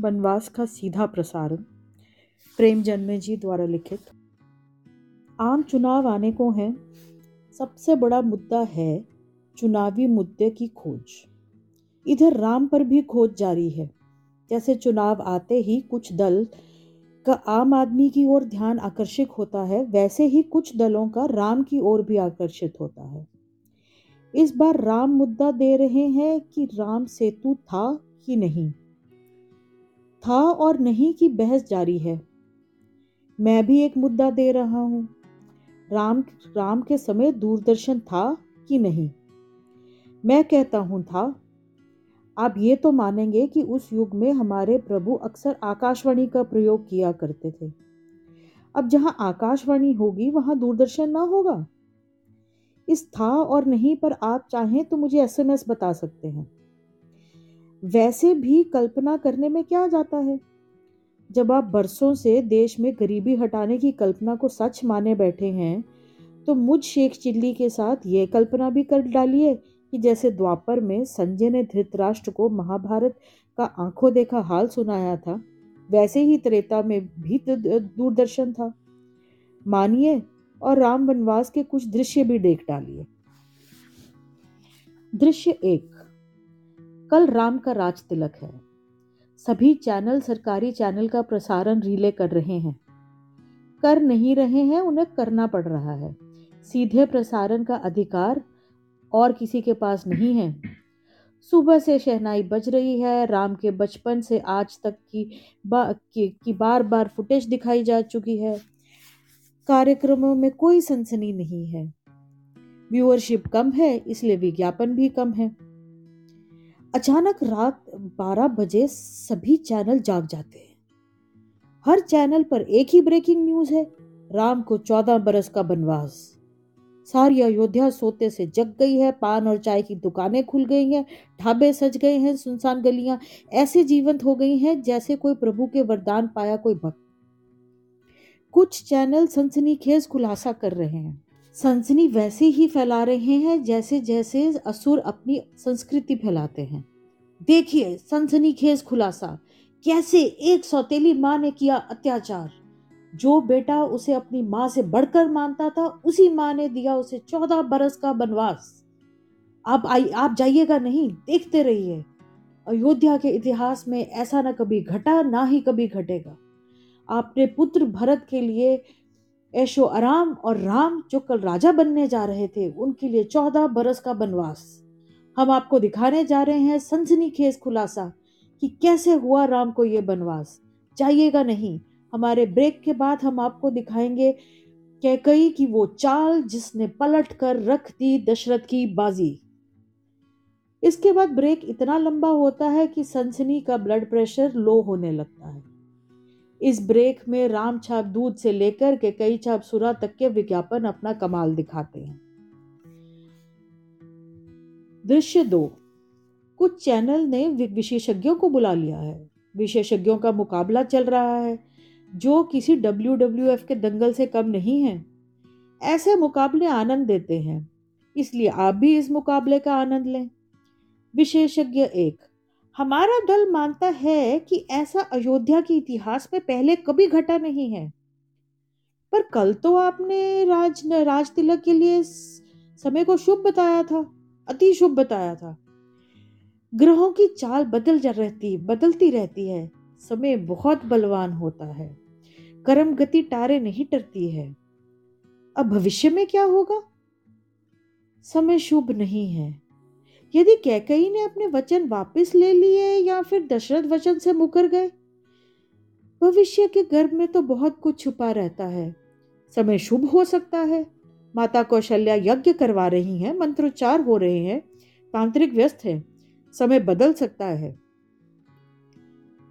वनवास का सीधा प्रसारण, प्रेम जन्मे जी द्वारा लिखित। आम चुनाव आने को हैं। सबसे बड़ा मुद्दा है चुनावी मुद्दे की खोज। इधर राम पर भी खोज जारी है। जैसे चुनाव आते ही कुछ दल का आम आदमी की ओर ध्यान आकर्षित होता है, वैसे ही कुछ दलों का राम की ओर भी आकर्षित होता है। इस बार राम मुद्दा दे रहे हैं कि राम सेतु था कि नहीं। था और नहीं की बहस जारी है। मैं भी एक मुद्दा दे रहा हूँ। राम राम के समय दूरदर्शन था कि नहीं? मैं कहता हूँ था। आप ये तो मानेंगे कि उस युग में हमारे प्रभु अक्सर आकाशवाणी का प्रयोग किया करते थे। अब जहाँ आकाशवाणी होगी, वहाँ दूरदर्शन ना होगा। इस था और नहीं पर आप चाहें तो मुझे एसएमएस बता सकते हैं। वैसे भी कल्पना करने में क्या जाता है? जब आप बरसों से देश में गरीबी हटाने की कल्पना को सच माने बैठे हैं तो मुझ शेख चिल्ली के साथ ये कल्पना भी कर डालिए कि जैसे द्वापर में संजय ने धृतराष्ट्र को महाभारत का आँखों देखा हाल सुनाया था, वैसे ही त्रेता में भी दूरदर्शन था। मानिए और राम वनवास के कुछ दृश्य भी देख डालिए। दृश्य एक। कल राम का राज तिलक है। सभी चैनल सरकारी चैनल का प्रसारण रिले कर रहे हैं। कर नहीं रहे हैं उन्हें करना पड़ रहा है। सीधे प्रसारण का अधिकार और किसी के पास नहीं है। सुबह से शहनाई बज रही है। राम के बचपन से आज तक की, बा, की, की बार बार फुटेज दिखाई जा चुकी है। कार्यक्रमों में कोई सनसनी नहीं है। व्यूअरशिप कम है इसलिए विज्ञापन भी कम है। अचानक रात 12 बजे सभी चैनल जाग जाते हैं। हर चैनल पर एक ही ब्रेकिंग न्यूज़ है, राम को 14 बरस का बनवास सारी अयोध्या सोते से जग गई है, पान और चाय की दुकानें खुल गई हैं, ढाबे सज गए हैं, सुनसान गलियाँ ऐसे जीवंत हो गई हैं जैसे कोई प्रभु के वरदान पाया कोई भक्त। कुछ चैनल सनसनीखेज खुलासा कर रहे हैं। सनसनी वैसे ही फैला रहे हैं जैसे जैसे असुर अपनी संस्कृति फैलाते हैं। देखिए सनसनीखेज खुलासा। कैसे एक सौतेली माँ ने किया अत्याचार? जो बेटा उसे अपनी माँ से बढ़कर मानता था, उसी माँ ने दिया उसे चौदह बरस का बनवास आप आई, आप जाइएगा नहीं, देखते रहिए। अयोध्या के इतिहास में ऐसा ना कभी घटा, ना ही कभी घटेगा। आपने पुत्र भरत के लिए ऐशो आराम और राम जो कल राजा बनने जा रहे थे, उनके लिए चौदह बरस का बनवास हम आपको दिखाने जा रहे हैं सनसनी खेज खुलासा कि कैसे हुआ राम को ये बनवास चाहिएगा नहीं, हमारे ब्रेक के बाद हम आपको दिखाएँगे कैकई की वो चाल जिसने पलट कर रख दी दशरथ की बाजी। इसके बाद ब्रेक इतना लंबा होता है कि सनसनी का ब्लड प्रेशर लो होने लगता है। इस ब्रेक में राम छाप दूध से लेकर के कई छाप सुरा तक के विज्ञापन अपना कमाल दिखाते हैं। दृश्य दो। कुछ चैनल ने विशेषज्ञों को बुला लिया है। विशेषज्ञों का मुकाबला चल रहा है, जो किसी डब्ल्यू डब्ल्यू एफ़ के दंगल से कम नहीं है। ऐसे मुकाबले आनंद देते हैं, इसलिए आप भी इस मुकाबले का आनंद लें। विशेषज्ञ एक। हमारा दल मानता है कि ऐसा अयोध्या के इतिहास में पहले कभी घटा नहीं है। पर कल तो आपने राज राज तिलक के लिए समय को शुभ बताया था, अति शुभ बताया था। ग्रहों की चाल बदल जा रहती, बदलती रहती है। समय बहुत बलवान होता है। कर्म गति टारे नहीं टरती है। अब भविष्य में क्या होगा? समय शुभ नहीं है। यदि कैकई ने अपने वचन वापस ले लिए या फिर दशरथ वचन से मुकर गए? भविष्य के गर्भ में तो बहुत कुछ छुपा रहता है। समय शुभ हो सकता है। माता कौशल्या यज्ञ करवा रही हैं, मंत्रोच्चार हो रहे हैं, तांत्रिक व्यस्त है। समय बदल सकता है।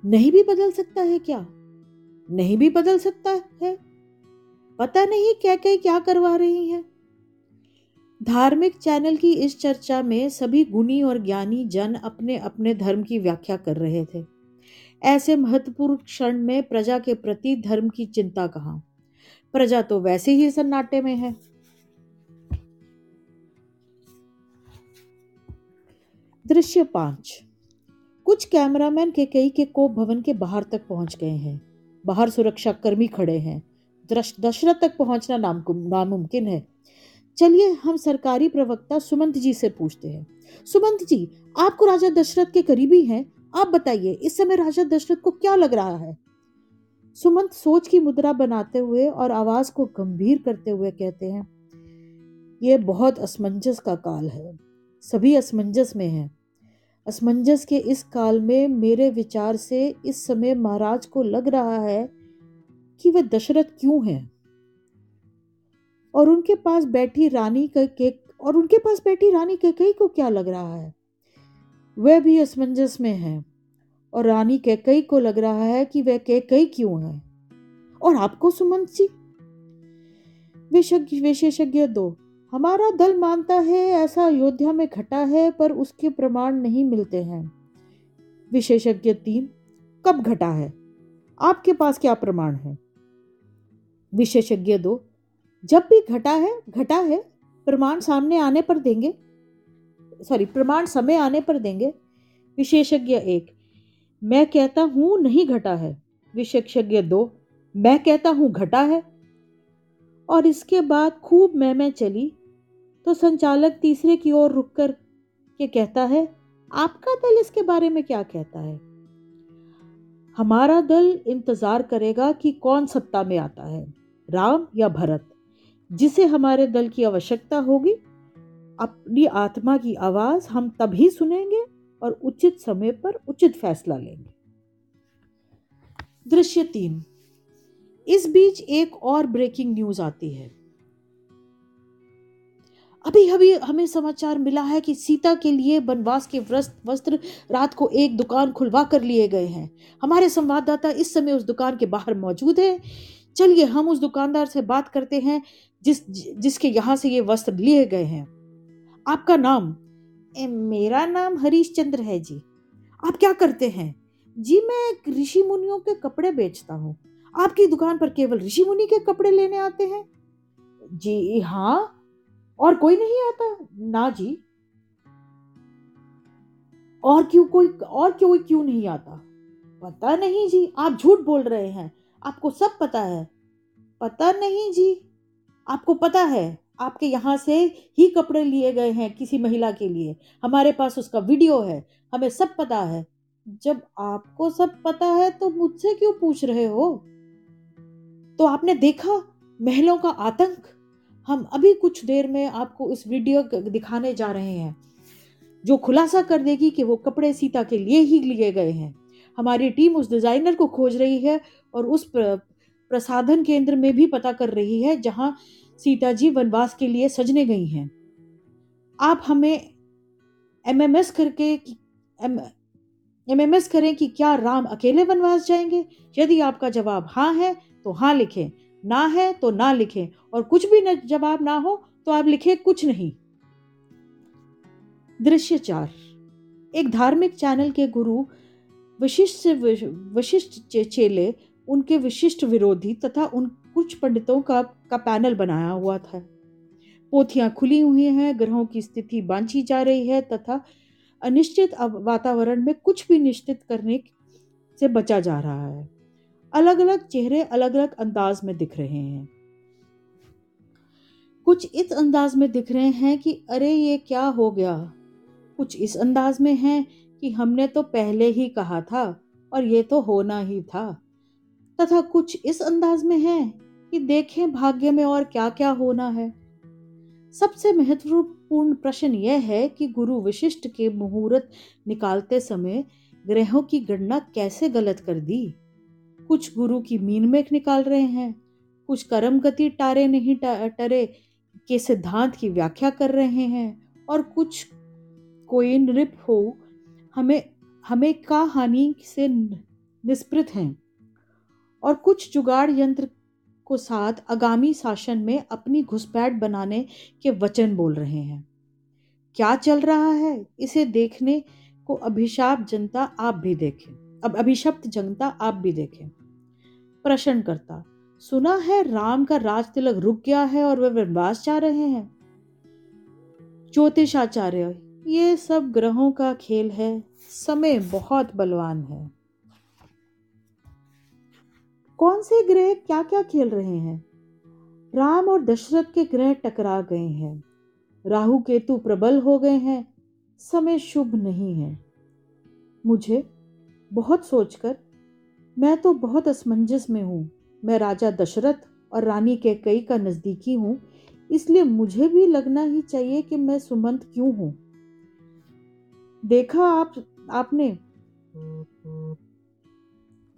नहीं भी बदल सकता है क्या? नहीं भी बदल सकता है? पता नहीं क्या क्या क्या करवा रही हैं। धार्मिक चैनल की इस चर्चा में सभी गुणी और ज्ञानी जन अपने अपने धर्म की व्याख्या कर रहे थे। ऐसे महत्वपूर्ण क्षण में प्रजा के प्रति धर्म की चिंता कहाँ? प्रजा तो वैसे ही सन्नाटे में है। दृश्य पाँच। कुछ कैमरामैन के कई के कोप भवन के बाहर तक पहुँच गए हैं। बाहर सुरक्षा कर्मी खड़े हैं। दशरथ तक पहुँचना नामुमकिन है। चलिए हम सरकारी प्रवक्ता सुमंत जी से पूछते हैं। सुमंत जी, आपको राजा दशरथ के करीबी हैं। आप बताइए, इस समय राजा दशरथ को क्या लग रहा है? सुमंत सोच की मुद्रा बनाते हुए और आवाज़ को गंभीर करते हुए कहते हैं, ये बहुत असमंजस का काल है। सभी असमंजस में है। असमंजस के इस काल में मेरे विचार से इस समय महाराज को लग रहा है कि वह दशरथ क्यों हैं? और उनके पास बैठी रानी के और उनके पास बैठी रानी कैकई को क्या लग रहा है? वह भी असमंजस में है। और रानी कैकई को लग रहा है कि वह कैकई क्यों है? और आपको सुमंत जी विशेषज्ञ दो, हमारा दल मानता है ऐसा अयोध्या में घटा है, पर उसके प्रमाण नहीं मिलते हैं। विशेषज्ञ तीन, कब घटा है? आपके पास क्या प्रमाण है? विशेषज्ञ दो जब भी घटा है घटा है, प्रमाण सामने आने पर देंगे। सॉरी, प्रमाण समय आने पर देंगे। विशेषज्ञ एक, मैं कहता हूँ नहीं घटा है। विशेषज्ञ दो, मैं कहता हूँ घटा है। और इसके बाद खूब मैं मैं चली तो संचालक तीसरे की ओर रुक कर के कहता है, आपका दल इसके बारे में क्या कहता है? हमारा दल इंतज़ार करेगा कि कौन सत्ता में आता है, राम या भरत? जिसे हमारे दल की आवश्यकता होगी, अपनी आत्मा की आवाज़ हम तभी सुनेंगे और उचित समय पर उचित फैसला लेंगे। दृश्य तीन। इस बीच एक और ब्रेकिंग न्यूज़ आती है। अभी अभी हमें समाचार मिला है कि सीता के लिए वनवास के वस्त्र रात को एक दुकान खुलवा कर लिए गए हैं। हमारे संवाददाता इस समय उस दुकान के बाहर मौजूद है। चलिए हम उस दुकानदार से बात करते हैं जिस जिसके यहाँ से ये वस्त्र लिए गए हैं। आपका नाम? ए, मेरा नाम हरीश चंद्र है जी। आप क्या करते हैं? जी मैं ऋषि मुनियों के कपड़े बेचता हूँ। आपकी दुकान पर केवल ऋषि मुनि के कपड़े लेने आते हैं? जी हाँ। और कोई नहीं आता? ना जी। और क्यों कोई और क्यों क्यों नहीं आता? पता नहीं जी आप झूठ बोल रहे हैं। आपको सब पता है। पता नहीं जी। आपको पता है, आपके यहाँ से ही कपड़े लिए गए हैं किसी महिला के लिए। हमारे पास उसका वीडियो है, हमें सब पता है। जब आपको सब पता है तो मुझसे क्यों पूछ रहे हो? तो आपने देखा महलों का आतंक? हम अभी कुछ देर में आपको इस वीडियो दिखाने जा रहे हैं। जो खुलासा कर देगी कि वो कपड़े सीता के लिए ही लिए गए हैं। हमारी टीम उस डिज़ाइनर को खोज रही है और उस प्रसाधन केंद्र में भी पता कर रही है जहाँ सीता जी वनवास के लिए सजने गई हैं। आप हमें एमएमएस करके एम एमएमएस करें कि क्या राम अकेले वनवास जाएँगे? यदि आपका जवाब हाँ है तो हाँ लिखें। ना है तो ना लिखें। और कुछ भी जवाब ना हो तो आप लिखें कुछ नहीं। दृश्य चार। एक धार्मिक चैनल के गुरु वशिष्ठ से वशिष्ठ चेले उनके विशिष्ट विरोधी तथा उन कुछ पंडितों का का पैनल बनाया हुआ था। पोथियाँ खुली हुई हैं, ग्रहों की स्थिति बांची जा रही है तथा अनिश्चित वातावरण में कुछ भी निश्चित करने से बचा जा रहा है। अलग अलग चेहरे अलग अलग अंदाज में दिख रहे हैं। कुछ इस अंदाज में दिख रहे हैं कि, अरे, ये क्या हो गया? कुछ इस अंदाज में है कि हमने तो पहले ही कहा था और ये तो होना ही था। तथा कुछ इस अंदाज में है कि देखें भाग्य में और क्या क्या होना है। सबसे महत्वपूर्ण प्रश्न यह है कि गुरु विशिष्ट के मुहूर्त निकालते समय ग्रहों की गणना कैसे गलत कर दी? कुछ गुरु की मीन मेख निकाल रहे हैं, कुछ कर्म गति टारे नहीं टरे के सिद्धांत की व्याख्या कर रहे हैं, और कुछ कोई नृप हो हमें हमें का हानि से निष्पृत हैं। और कुछ जुगाड़ यंत्र को साथ आगामी शासन में अपनी घुसपैठ बनाने के वचन बोल रहे हैं। क्या चल रहा है? इसे देखने को अभिशाप जनता आप भी देखें। अब अभिशप्त जनता आप भी देखें। प्रश्न करता सुना है राम का राज तिलक रुक गया है और वे वनवास जा रहे हैं? ज्योतिषाचार्य ये सब ग्रहों का खेल है। समय बहुत बलवान है। कौन से ग्रह क्या क्या खेल रहे हैं? राम और दशरथ के ग्रह टकरा गए हैं। राहु केतु प्रबल हो गए हैं। समय शुभ नहीं है। मुझे बहुत सोचकर, मैं तो बहुत असमंजस में हूँ। मैं राजा दशरथ और रानी के कई का नज़दीकी हूँ। इसलिए मुझे भी लगना ही चाहिए कि मैं सुमंत क्यों हूँ। देखा आप, आपने?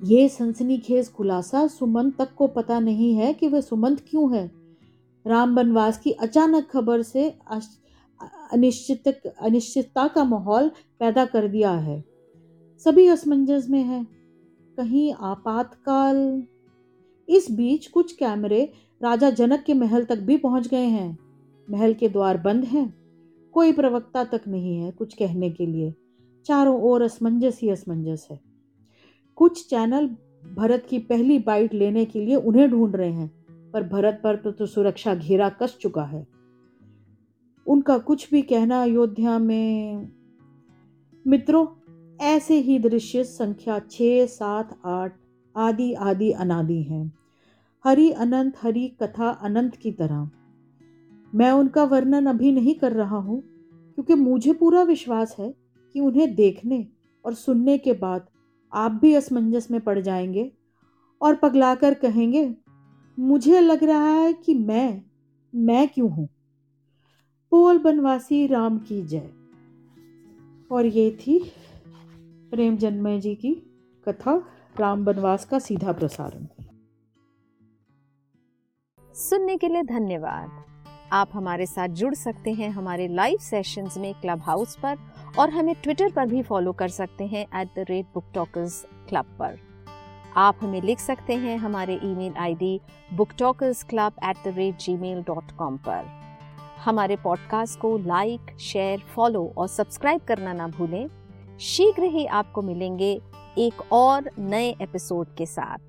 ये सनसनीखेज खुलासा सुमंत तक को पता नहीं है कि वह सुमंत क्यों है। राम वनवास की अचानक खबर से अनिश्चित, अनिश्चितता का माहौल पैदा कर दिया है। सभी असमंजस में है। कहीं आपातकाल। इस बीच कुछ कैमरे राजा जनक के महल तक भी पहुँच गए हैं। महल के द्वार बंद हैं। कोई प्रवक्ता तक नहीं है कुछ कहने के लिए। चारों ओर असमंजस ही असमंजस है। कुछ चैनल भरत की पहली बाइट लेने के लिए उन्हें ढूंढ रहे हैं, पर भरत पर तो सुरक्षा घेरा कस चुका है। उनका कुछ भी कहना अयोध्या में, मित्रों, ऐसे ही दृश्य संख्या छ सात, आठ, आदि आदि, अनादि हैं। हरि अनंत, हरि कथा अनंत की तरह। मैं उनका वर्णन अभी नहीं कर रहा हूँ, क्योंकि मुझे पूरा विश्वास है कि उन्हें देखने और सुनने के बाद आप भी असमंजस में पड़ जाएँगे और पगलाकर कहेंगे, मुझे लग रहा है कि मैं मैं क्यों हूँ? पोल बनवासी राम की जय। और ये थी प्रेम जन्मय जी की कथा, राम बनवास का सीधा प्रसारण। सुनने के लिए धन्यवाद। आप हमारे साथ जुड़ सकते हैं हमारे लाइव सेशंस में क्लब हाउस पर और हमें ट्विटर पर भी फॉलो कर सकते हैं at the rate book talkers club पर। आप हमें लिख सकते हैं हमारे email ID book talkers club at the rate Gmail dot com पर। हमारे पॉडकास्ट को लाइक शेयर फॉलो और सब्सक्राइब करना ना भूलें। शीघ्र ही आपको मिलेंगे एक और नए एपिसोड के साथ।